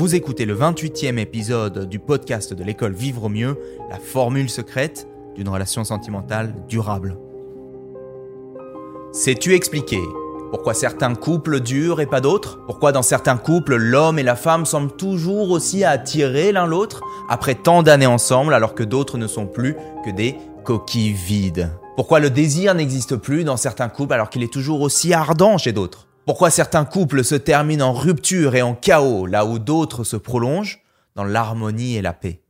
Vous écoutez le 28e épisode du podcast de l'école Vivre au mieux, la formule secrète d'une relation sentimentale durable. Sais-tu expliquer pourquoi certains couples durent et pas d'autres? Pourquoi dans certains couples, l'homme et la femme semblent toujours aussi attirés l'un l'autre après tant d'années ensemble alors que d'autres ne sont plus que des coquilles vides? Pourquoi le désir n'existe plus dans certains couples alors qu'il est toujours aussi ardent chez d'autres? Pourquoi certains couples se terminent en rupture et en chaos là où d'autres se prolongent dans l'harmonie et la paix?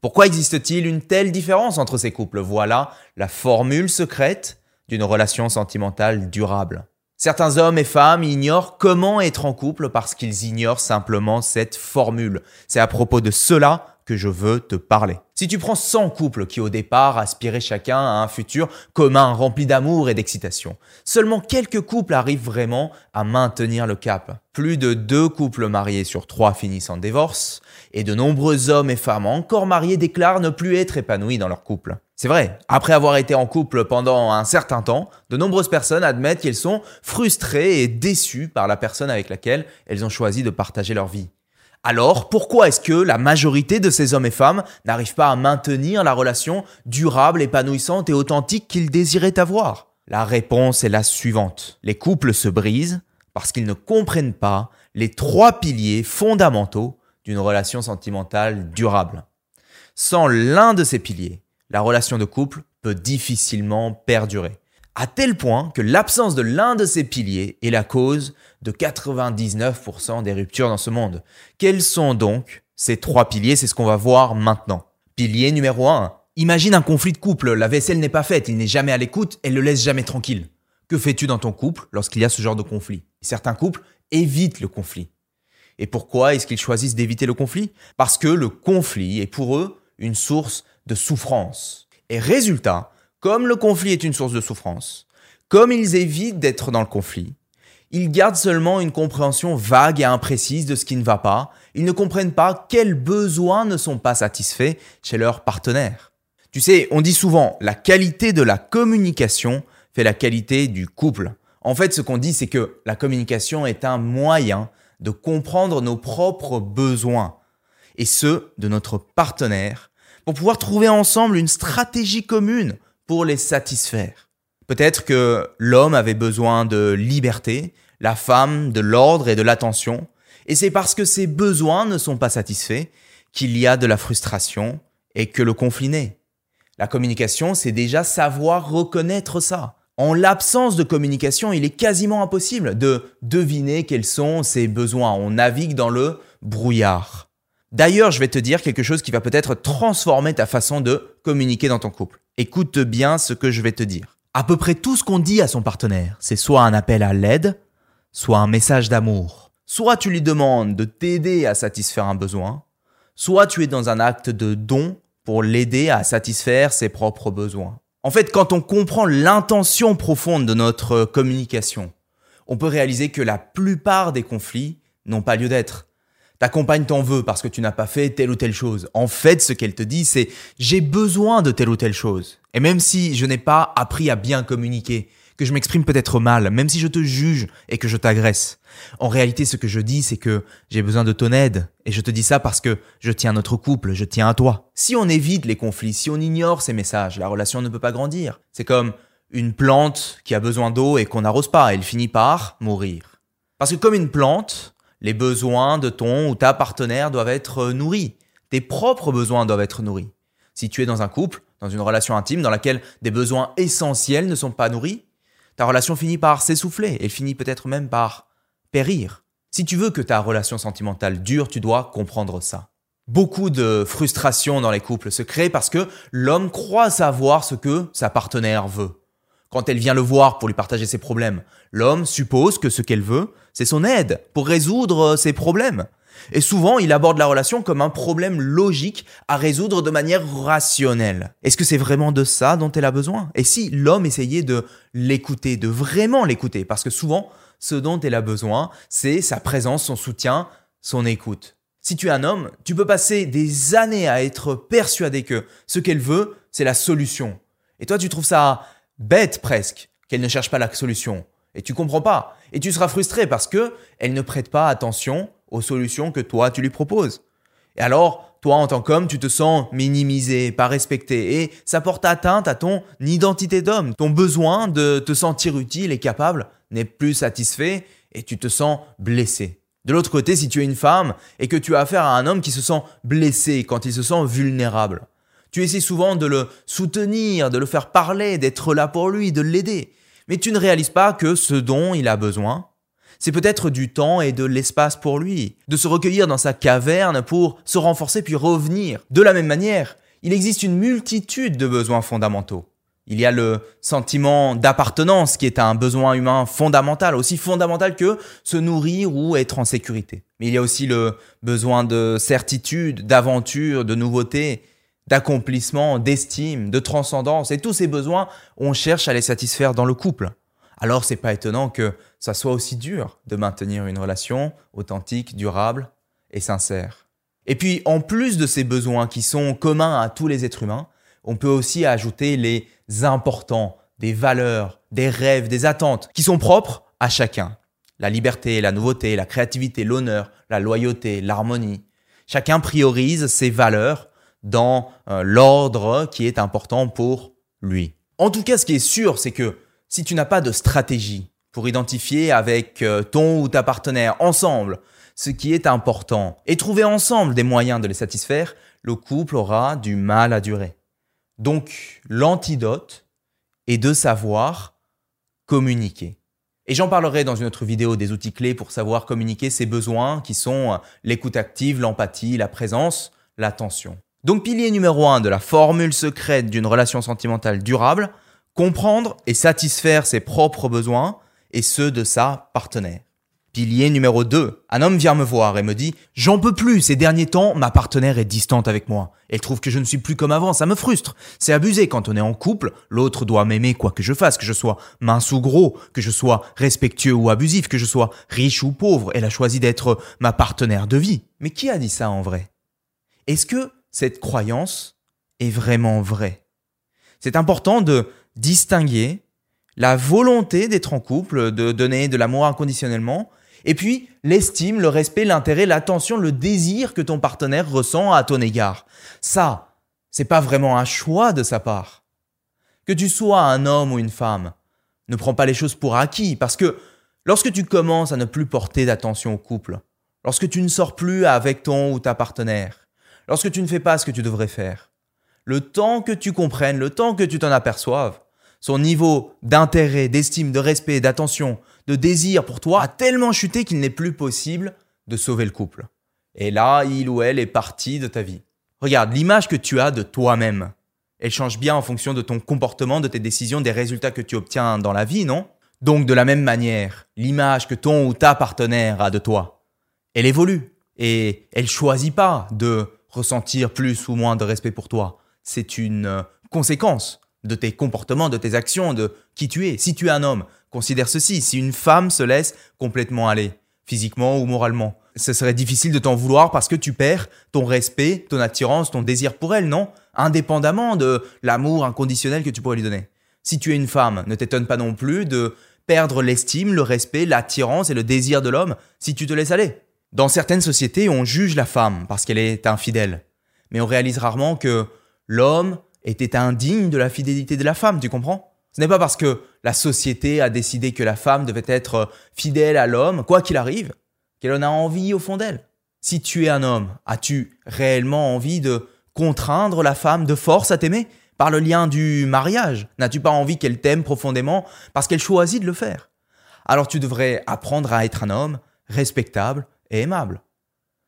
Pourquoi existe-t-il une telle différence entre ces couples? Voilà la formule secrète d'une relation sentimentale durable. Certains hommes et femmes ignorent comment être en couple parce qu'ils ignorent simplement cette formule. C'est à propos de cela que je veux te parler. Si tu prends 100 couples qui au départ aspiraient chacun à un futur commun rempli d'amour et d'excitation, seulement quelques couples arrivent vraiment à maintenir le cap. Plus de deux couples mariés sur trois finissent en divorce, et de nombreux hommes et femmes encore mariés déclarent ne plus être épanouis dans leur couple. C'est vrai, après avoir été en couple pendant un certain temps, de nombreuses personnes admettent qu'elles sont frustrées et déçues par la personne avec laquelle elles ont choisi de partager leur vie. Alors, pourquoi est-ce que la majorité de ces hommes et femmes n'arrivent pas à maintenir la relation durable, épanouissante et authentique qu'ils désiraient avoir? La réponse est la suivante. Les couples se brisent parce qu'ils ne comprennent pas les trois piliers fondamentaux d'une relation sentimentale durable. Sans l'un de ces piliers, la relation de couple peut difficilement perdurer à tel point que l'absence de l'un de ces piliers est la cause de 99% des ruptures dans ce monde. Quels sont donc ces trois piliers? C'est ce qu'on va voir maintenant. Pilier numéro 1. Imagine un conflit de couple, la vaisselle n'est pas faite, il n'est jamais à l'écoute, elle le laisse jamais tranquille. Que fais-tu dans ton couple lorsqu'il y a ce genre de conflit? Certains couples évitent le conflit. Et pourquoi est-ce qu'ils choisissent d'éviter le conflit? Parce que le conflit est pour eux une source de souffrance. Et résultat, comme le conflit est une source de souffrance, comme ils évitent d'être dans le conflit, ils gardent seulement une compréhension vague et imprécise de ce qui ne va pas, ils ne comprennent pas quels besoins ne sont pas satisfaits chez leur partenaire. Tu sais, on dit souvent la qualité de la communication fait la qualité du couple. En fait, ce qu'on dit, c'est que la communication est un moyen de comprendre nos propres besoins, et ceux de notre partenaire, pour pouvoir trouver ensemble une stratégie commune pour les satisfaire. Peut-être que l'homme avait besoin de liberté, la femme de l'ordre et de l'attention, et c'est parce que ces besoins ne sont pas satisfaits qu'il y a de la frustration et que le conflit naît. La communication, c'est déjà savoir reconnaître ça. En l'absence de communication, il est quasiment impossible de deviner quels sont ses besoins. On navigue dans le brouillard. D'ailleurs, je vais te dire quelque chose qui va peut-être transformer ta façon de communiquer dans ton couple. Écoute bien ce que je vais te dire. À peu près tout ce qu'on dit à son partenaire, c'est soit un appel à l'aide, soit un message d'amour. Soit tu lui demandes de t'aider à satisfaire un besoin, soit tu es dans un acte de don pour l'aider à satisfaire ses propres besoins. En fait, quand on comprend l'intention profonde de notre communication, on peut réaliser que la plupart des conflits n'ont pas lieu d'être. Ta compagne t'en veut parce que tu n'as pas fait telle ou telle chose. En fait, ce qu'elle te dit, c'est j'ai besoin de telle ou telle chose. Et même si je n'ai pas appris à bien communiquer, que je m'exprime peut-être mal, même si je te juge et que je t'agresse, en réalité, ce que je dis, c'est que j'ai besoin de ton aide. Et je te dis ça parce que je tiens notre couple, je tiens à toi. Si on évite les conflits, si on ignore ces messages, la relation ne peut pas grandir. C'est comme une plante qui a besoin d'eau et qu'on n'arrose pas, elle finit par mourir. Parce que comme une plante, les besoins de ton ou ta partenaire doivent être nourris. Tes propres besoins doivent être nourris. Si tu es dans un couple, dans une relation intime dans laquelle des besoins essentiels ne sont pas nourris, ta relation finit par s'essouffler et finit peut-être même par périr. Si tu veux que ta relation sentimentale dure, tu dois comprendre ça. Beaucoup de frustration dans les couples se créent parce que l'homme croit savoir ce que sa partenaire veut. Quand elle vient le voir pour lui partager ses problèmes, l'homme suppose que ce qu'elle veut, c'est son aide pour résoudre euh, ses problèmes. Et souvent, il aborde la relation comme un problème logique à résoudre de manière rationnelle. Est-ce que c'est vraiment de ça dont elle a besoin? Et si l'homme essayait de l'écouter, de vraiment l'écouter? Parce que souvent, ce dont elle a besoin, c'est sa présence, son soutien, son écoute. Si tu es un homme, tu peux passer des années à être persuadé que ce qu'elle veut, c'est la solution. Et toi, tu trouves ça bête presque qu'elle ne cherche pas la solution. Et tu comprends pas. Et tu seras frustré parce que elle ne prête pas attention aux solutions que toi tu lui proposes. Et alors, toi en tant qu'homme, tu te sens minimisé, pas respecté, et ça porte atteinte à ton identité d'homme. Ton besoin de te sentir utile et capable n'est plus satisfait et tu te sens blessé. De l'autre côté, si tu es une femme et que tu as affaire à un homme qui se sent blessé quand il se sent vulnérable, tu essaies souvent de le soutenir, de le faire parler, d'être là pour lui, de l'aider. Mais tu ne réalises pas que ce dont il a besoin, c'est peut-être du temps et de l'espace pour lui, de se recueillir dans sa caverne pour se renforcer puis revenir. De la même manière, il existe une multitude de besoins fondamentaux. Il y a le sentiment d'appartenance qui est un besoin humain fondamental, aussi fondamental que se nourrir ou être en sécurité. Mais il y a aussi le besoin de certitude, d'aventure, de nouveauté, d'accomplissement, d'estime, de transcendance, et tous ces besoins, on cherche à les satisfaire dans le couple. Alors c'est pas étonnant que ça soit aussi dur de maintenir une relation authentique, durable et sincère. Et puis en plus de ces besoins qui sont communs à tous les êtres humains, on peut aussi ajouter les importants, des valeurs, des rêves, des attentes qui sont propres à chacun. La liberté, la nouveauté, la créativité, l'honneur, la loyauté, l'harmonie. Chacun priorise ses valeurs dans euh, l'ordre qui est important pour lui. En tout cas, ce qui est sûr, c'est que si tu n'as pas de stratégie pour identifier avec euh, ton ou ta partenaire ensemble ce qui est important et trouver ensemble des moyens de les satisfaire, le couple aura du mal à durer. Donc, l'antidote est de savoir communiquer. Et j'en parlerai dans une autre vidéo des outils clés pour savoir communiquer ses besoins qui sont euh, l'écoute active, l'empathie, la présence, l'attention. Donc pilier numéro 1 de la formule secrète d'une relation sentimentale durable, comprendre et satisfaire ses propres besoins et ceux de sa partenaire. Pilier numéro 2. Un homme vient me voir et me dit J'en peux plus, ces derniers temps, ma partenaire est distante avec moi. Elle trouve que je ne suis plus comme avant, ça me frustre. C'est abusé quand on est en couple, l'autre doit m'aimer quoi que je fasse, que je sois mince ou gros, que je sois respectueux ou abusif, que je sois riche ou pauvre. Elle a choisi d'être ma partenaire de vie. Mais qui a dit ça en vrai? Est-ce que cette croyance est vraiment vraie. C'est important de distinguer la volonté d'être en couple, de donner de l'amour inconditionnellement, et puis l'estime, le respect, l'intérêt, l'attention, le désir que ton partenaire ressent à ton égard. Ça, c'est pas vraiment un choix de sa part. Que tu sois un homme ou une femme, ne prends pas les choses pour acquis, parce que lorsque tu commences à ne plus porter d'attention au couple, lorsque tu ne sors plus avec ton ou ta partenaire, lorsque tu ne fais pas ce que tu devrais faire. Le temps que tu comprennes, le temps que tu t'en aperçoives, son niveau d'intérêt, d'estime, de respect, d'attention, de désir pour toi a tellement chuté qu'il n'est plus possible de sauver le couple. Et là, il ou elle est parti de ta vie. Regarde, l'image que tu as de toi-même, elle change bien en fonction de ton comportement, de tes décisions, des résultats que tu obtiens dans la vie, non? Donc de la même manière, l'image que ton ou ta partenaire a de toi, elle évolue. Et elle choisit pas de ressentir plus ou moins de respect pour toi. C'est une euh, conséquence de tes comportements, de tes actions, de qui tu es. Si tu es un homme, considère ceci. Si une femme se laisse complètement aller, physiquement ou moralement, ce serait difficile de t'en vouloir parce que tu perds ton respect, ton attirance, ton désir pour elle, non? Indépendamment de l'amour inconditionnel que tu pourrais lui donner. Si tu es une femme, ne t'étonne pas non plus de perdre l'estime, le respect, l'attirance et le désir de l'homme si tu te laisses aller. Dans certaines sociétés, on juge la femme parce qu'elle est infidèle. Mais on réalise rarement que l'homme était indigne de la fidélité de la femme, tu comprends? Ce n'est pas parce que la société a décidé que la femme devait être fidèle à l'homme, quoi qu'il arrive, qu'elle en a envie au fond d'elle. Si tu es un homme, as-tu réellement envie de contraindre la femme de force à t'aimer? Par le lien du mariage N'as-tu pas envie qu'elle t'aime profondément parce qu'elle choisit de le faire? Alors tu devrais apprendre à être un homme respectable, aimable.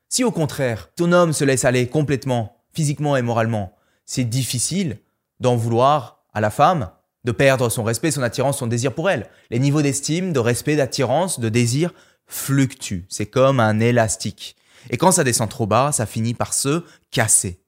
Si au contraire, ton homme se laisse aller complètement, physiquement et moralement, c'est difficile d'en vouloir à la femme, de perdre son respect, son attirance, son désir pour elle. Les niveaux d'estime, de respect, d'attirance, de désir fluctuent. C'est comme un élastique. Et quand ça descend trop bas, ça finit par se casser.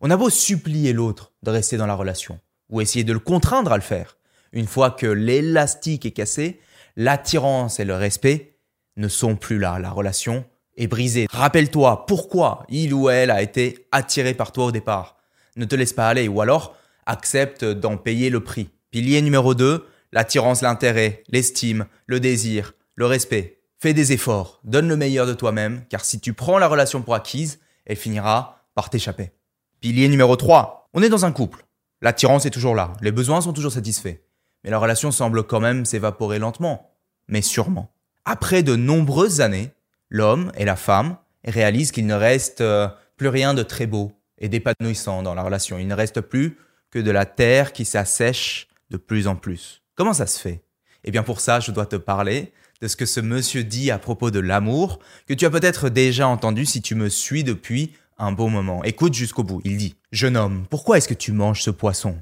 On a beau supplier l'autre de rester dans la relation, ou essayer de le contraindre à le faire. Une fois que l'élastique est cassé, l'attirance et le respect ne sont plus là. La relation est brisé. Rappelle-toi pourquoi il ou elle a été attiré par toi au départ. Ne te laisse pas aller ou alors accepte d'en payer le prix. Pilier numéro 2, l'attirance, l'intérêt, l'estime, le désir, le respect. Fais des efforts, donne le meilleur de toi-même, car si tu prends la relation pour acquise, elle finira par t'échapper. Pilier numéro 3. On est dans un couple. L'attirance est toujours là, les besoins sont toujours satisfaits. Mais la relation semble quand même s'évaporer lentement, mais sûrement. Après de nombreuses années, l'homme et la femme réalisent qu'il ne reste euh, plus rien de très beau et d'épanouissant dans la relation. Il ne reste plus que de la terre qui s'assèche de plus en plus. Comment ça se fait? Eh bien pour ça, je dois te parler de ce que ce monsieur dit à propos de l'amour, que tu as peut-être déjà entendu si tu me suis depuis un bon moment. Écoute jusqu'au bout. Il dit Jeune homme, pourquoi est-ce que tu manges ce poisson?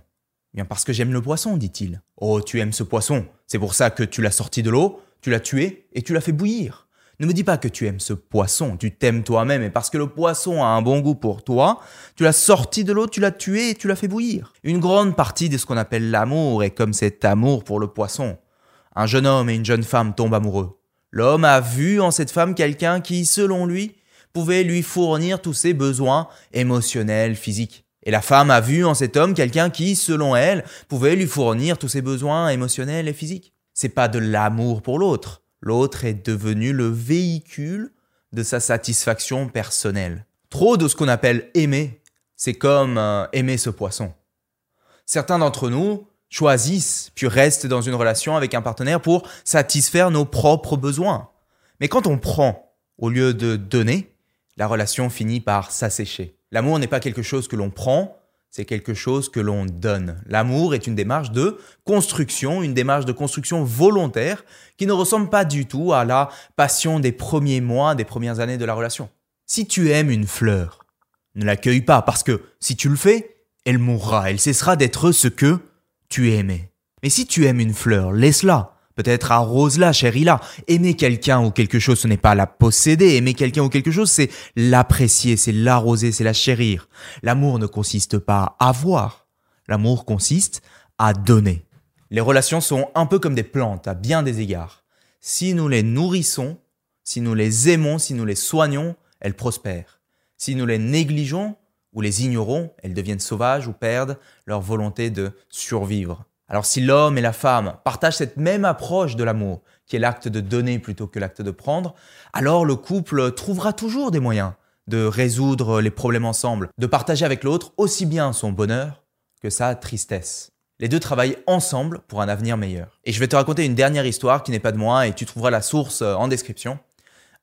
Bien parce que j'aime le poisson, dit-il. Oh, tu aimes ce poisson. C'est pour ça que tu l'as sorti de l'eau, tu l'as tué et tu l'as fait bouillir. Ne me dis pas que tu aimes ce poisson, tu t'aimes toi-même et parce que le poisson a un bon goût pour toi, tu l'as sorti de l'eau, tu l'as tué et tu l'as fait bouillir. Une grande partie de ce qu'on appelle l'amour est comme cet amour pour le poisson. Un jeune homme et une jeune femme tombent amoureux. L'homme a vu en cette femme quelqu'un qui, selon lui, pouvait lui fournir tous ses besoins émotionnels, physiques. Et la femme a vu en cet homme quelqu'un qui, selon elle, pouvait lui fournir tous ses besoins émotionnels et physiques. C'est pas de l'amour pour l'autre, L'autre est devenu le véhicule de sa satisfaction personnelle. Trop de ce qu'on appelle aimer, c'est comme euh, aimer ce poisson. Certains d'entre nous choisissent puis restent dans une relation avec un partenaire pour satisfaire nos propres besoins. Mais quand on prend au lieu de donner, la relation finit par s'assécher. L'amour n'est pas quelque chose que l'on prend, c'est quelque chose que l'on donne. L'amour est une démarche de construction, une démarche de construction volontaire qui ne ressemble pas du tout à la passion des premiers mois, des premières années de la relation. Si tu aimes une fleur, ne l'accueille pas parce que si tu le fais, elle mourra, elle cessera d'être ce que tu aimais. Mais si tu aimes une fleur, laisse-la. Peut-être arrose-la, chéris-la. Aimer quelqu'un ou quelque chose, ce n'est pas la posséder. Aimer quelqu'un ou quelque chose, c'est l'apprécier, c'est l'arroser, c'est la chérir. L'amour ne consiste pas à avoir. L'amour consiste à donner. Les relations sont un peu comme des plantes à bien des égards. Si nous les nourrissons, si nous les aimons, si nous les soignons, elles prospèrent. Si nous les négligeons ou les ignorons, elles deviennent sauvages ou perdent leur volonté de survivre. Alors si l'homme et la femme partagent cette même approche de l'amour, qui est l'acte de donner plutôt que l'acte de prendre, alors le couple trouvera toujours des moyens de résoudre les problèmes ensemble, de partager avec l'autre aussi bien son bonheur que sa tristesse. Les deux travaillent ensemble pour un avenir meilleur. Et je vais te raconter une dernière histoire qui n'est pas de moi et tu trouveras la source en description.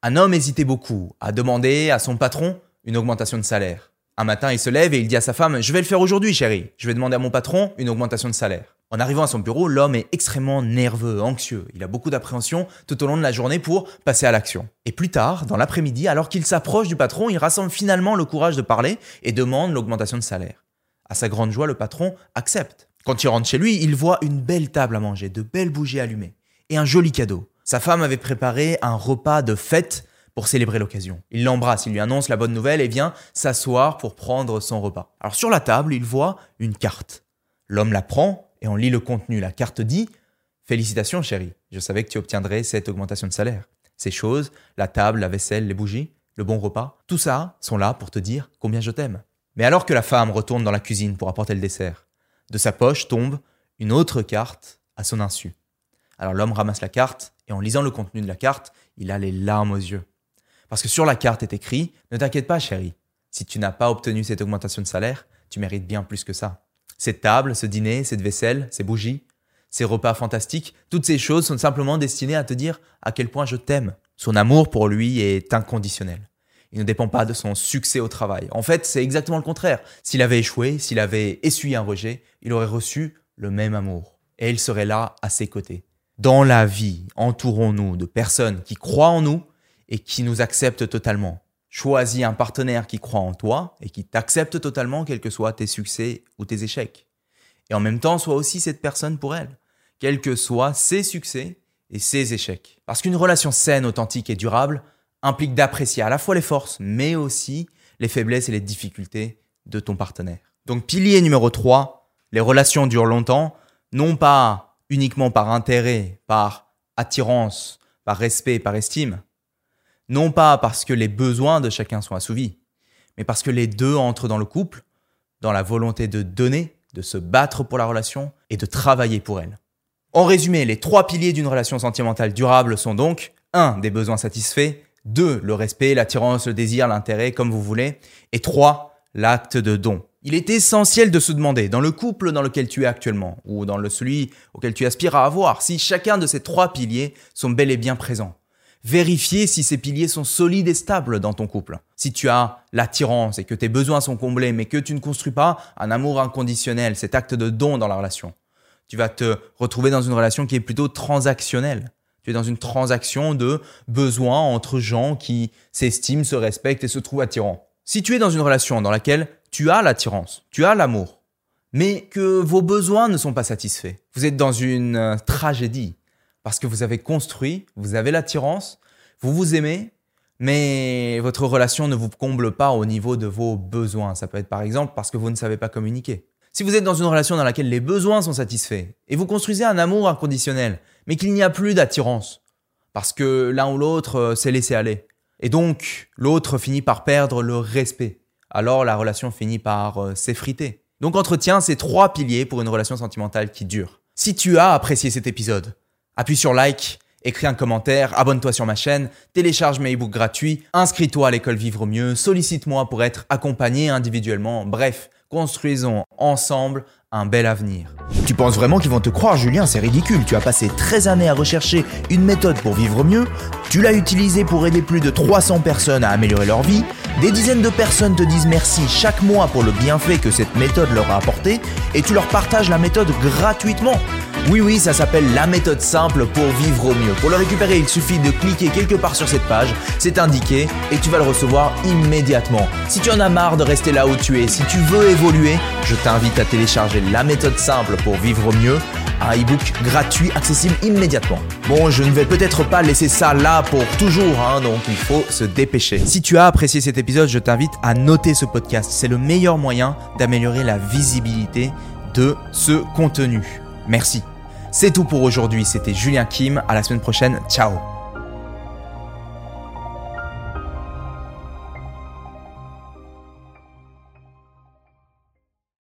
Un homme hésitait beaucoup à demander à son patron une augmentation de salaire. Un matin, il se lève et il dit à sa femme, je vais le faire aujourd'hui, chérie. Je vais demander à mon patron une augmentation de salaire. En arrivant à son bureau, l'homme est extrêmement nerveux, anxieux. Il a beaucoup d'appréhension tout au long de la journée pour passer à l'action. Et plus tard, dans l'après-midi, alors qu'il s'approche du patron, il rassemble finalement le courage de parler et demande l'augmentation de salaire. À sa grande joie, le patron accepte. Quand il rentre chez lui, il voit une belle table à manger, de belles bougies allumées et un joli cadeau. Sa femme avait préparé un repas de fête pour célébrer l'occasion. Il l'embrasse, il lui annonce la bonne nouvelle et vient s'asseoir pour prendre son repas. Alors sur la table, il voit une carte. L'homme la prend et on lit le contenu. La carte dit Félicitations, chérie, je savais que tu obtiendrais cette augmentation de salaire. Ces choses, la table, la vaisselle, les bougies, le bon repas, tout ça sont là pour te dire combien je t'aime. Mais alors que la femme retourne dans la cuisine pour apporter le dessert, de sa poche tombe une autre carte à son insu. Alors l'homme ramasse la carte et en lisant le contenu de la carte, il a les larmes aux yeux. Parce que sur la carte est écrit Ne t'inquiète pas, chérie, si tu n'as pas obtenu cette augmentation de salaire, tu mérites bien plus que ça. Cette table, ce dîner, cette vaisselle, ces bougies, ces repas fantastiques, toutes ces choses sont simplement destinées à te dire à quel point je t'aime. Son amour pour lui est inconditionnel. Il ne dépend pas de son succès au travail. En fait, c'est exactement le contraire. S'il avait échoué, s'il avait essuyé un rejet, il aurait reçu le même amour. Et il serait là à ses côtés. Dans la vie, entourons-nous de personnes qui croient en nous et qui nous acceptent totalement. Choisis un partenaire qui croit en toi et qui t'accepte totalement, quels que soient tes succès ou tes échecs. Et en même temps, sois aussi cette personne pour elle, quels que soient ses succès et ses échecs. Parce qu'une relation saine, authentique et durable implique d'apprécier à la fois les forces, mais aussi les faiblesses et les difficultés de ton partenaire. Donc pilier numéro 3, les relations durent longtemps, non pas uniquement par intérêt, par attirance, par respect, par estime, non pas parce que les besoins de chacun sont assouvis, mais parce que les deux entrent dans le couple, dans la volonté de donner, de se battre pour la relation et de travailler pour elle. En résumé, les trois piliers d'une relation sentimentale durable sont donc 1. Des besoins satisfaits. 2. Le respect, l'attirance, le désir, l'intérêt, comme vous voulez. Et 3. L'acte de don. Il est essentiel de se demander, dans le couple dans lequel tu es actuellement, ou dans le celui auquel tu aspires à avoir, si chacun de ces trois piliers sont bel et bien présents. Vérifier si ces piliers sont solides et stables dans ton couple. Si tu as l'attirance et que tes besoins sont comblés, mais que tu ne construis pas un amour inconditionnel, cet acte de don dans la relation, tu vas te retrouver dans une relation qui est plutôt transactionnelle. Tu es dans une transaction de besoins entre gens qui s'estiment, se respectent et se trouvent attirants. Si tu es dans une relation dans laquelle tu as l'attirance, tu as l'amour, mais que vos besoins ne sont pas satisfaits, vous êtes dans une tragédie parce que vous avez construit, vous avez l'attirance, vous vous aimez, mais votre relation ne vous comble pas au niveau de vos besoins. Ça peut être par exemple parce que vous ne savez pas communiquer. Si vous êtes dans une relation dans laquelle les besoins sont satisfaits et vous construisez un amour inconditionnel, mais qu'il n'y a plus d'attirance, parce que l'un ou l'autre euh, s'est laissé aller, et donc l'autre finit par perdre le respect, alors la relation finit par euh, s'effriter. Donc entretiens ces trois piliers pour une relation sentimentale qui dure. Si tu as apprécié cet épisode, Appuie sur like, écris un commentaire, abonne-toi sur ma chaîne, télécharge mes e-books gratuits, inscris-toi à l'école Vivre Mieux, sollicite-moi pour être accompagné individuellement. Bref, construisons ensemble un bel avenir. Tu penses vraiment qu'ils vont te croire, Julien? C'est ridicule. Tu as passé 13 années à rechercher une méthode pour vivre mieux. Tu l'as utilisée pour aider plus de 300 personnes à améliorer leur vie. Des dizaines de personnes te disent merci chaque mois pour le bienfait que cette méthode leur a apporté et tu leur partages la méthode gratuitement. Oui, oui, ça s'appelle la méthode simple pour vivre au mieux. Pour le récupérer, il suffit de cliquer quelque part sur cette page, c'est indiqué, et tu vas le recevoir immédiatement. Si tu en as marre de rester là où tu es, si tu veux évoluer, je t'invite à télécharger la méthode simple pour vivre mieux, un e-book gratuit accessible immédiatement. Bon, je ne vais peut-être pas laisser ça là pour toujours, hein, donc il faut se dépêcher. Si tu as apprécié cet épisode, je t'invite à noter ce podcast. C'est le meilleur moyen d'améliorer la visibilité de ce contenu. Merci. C'est tout pour aujourd'hui, c'était Julien Kim, à la semaine prochaine, ciao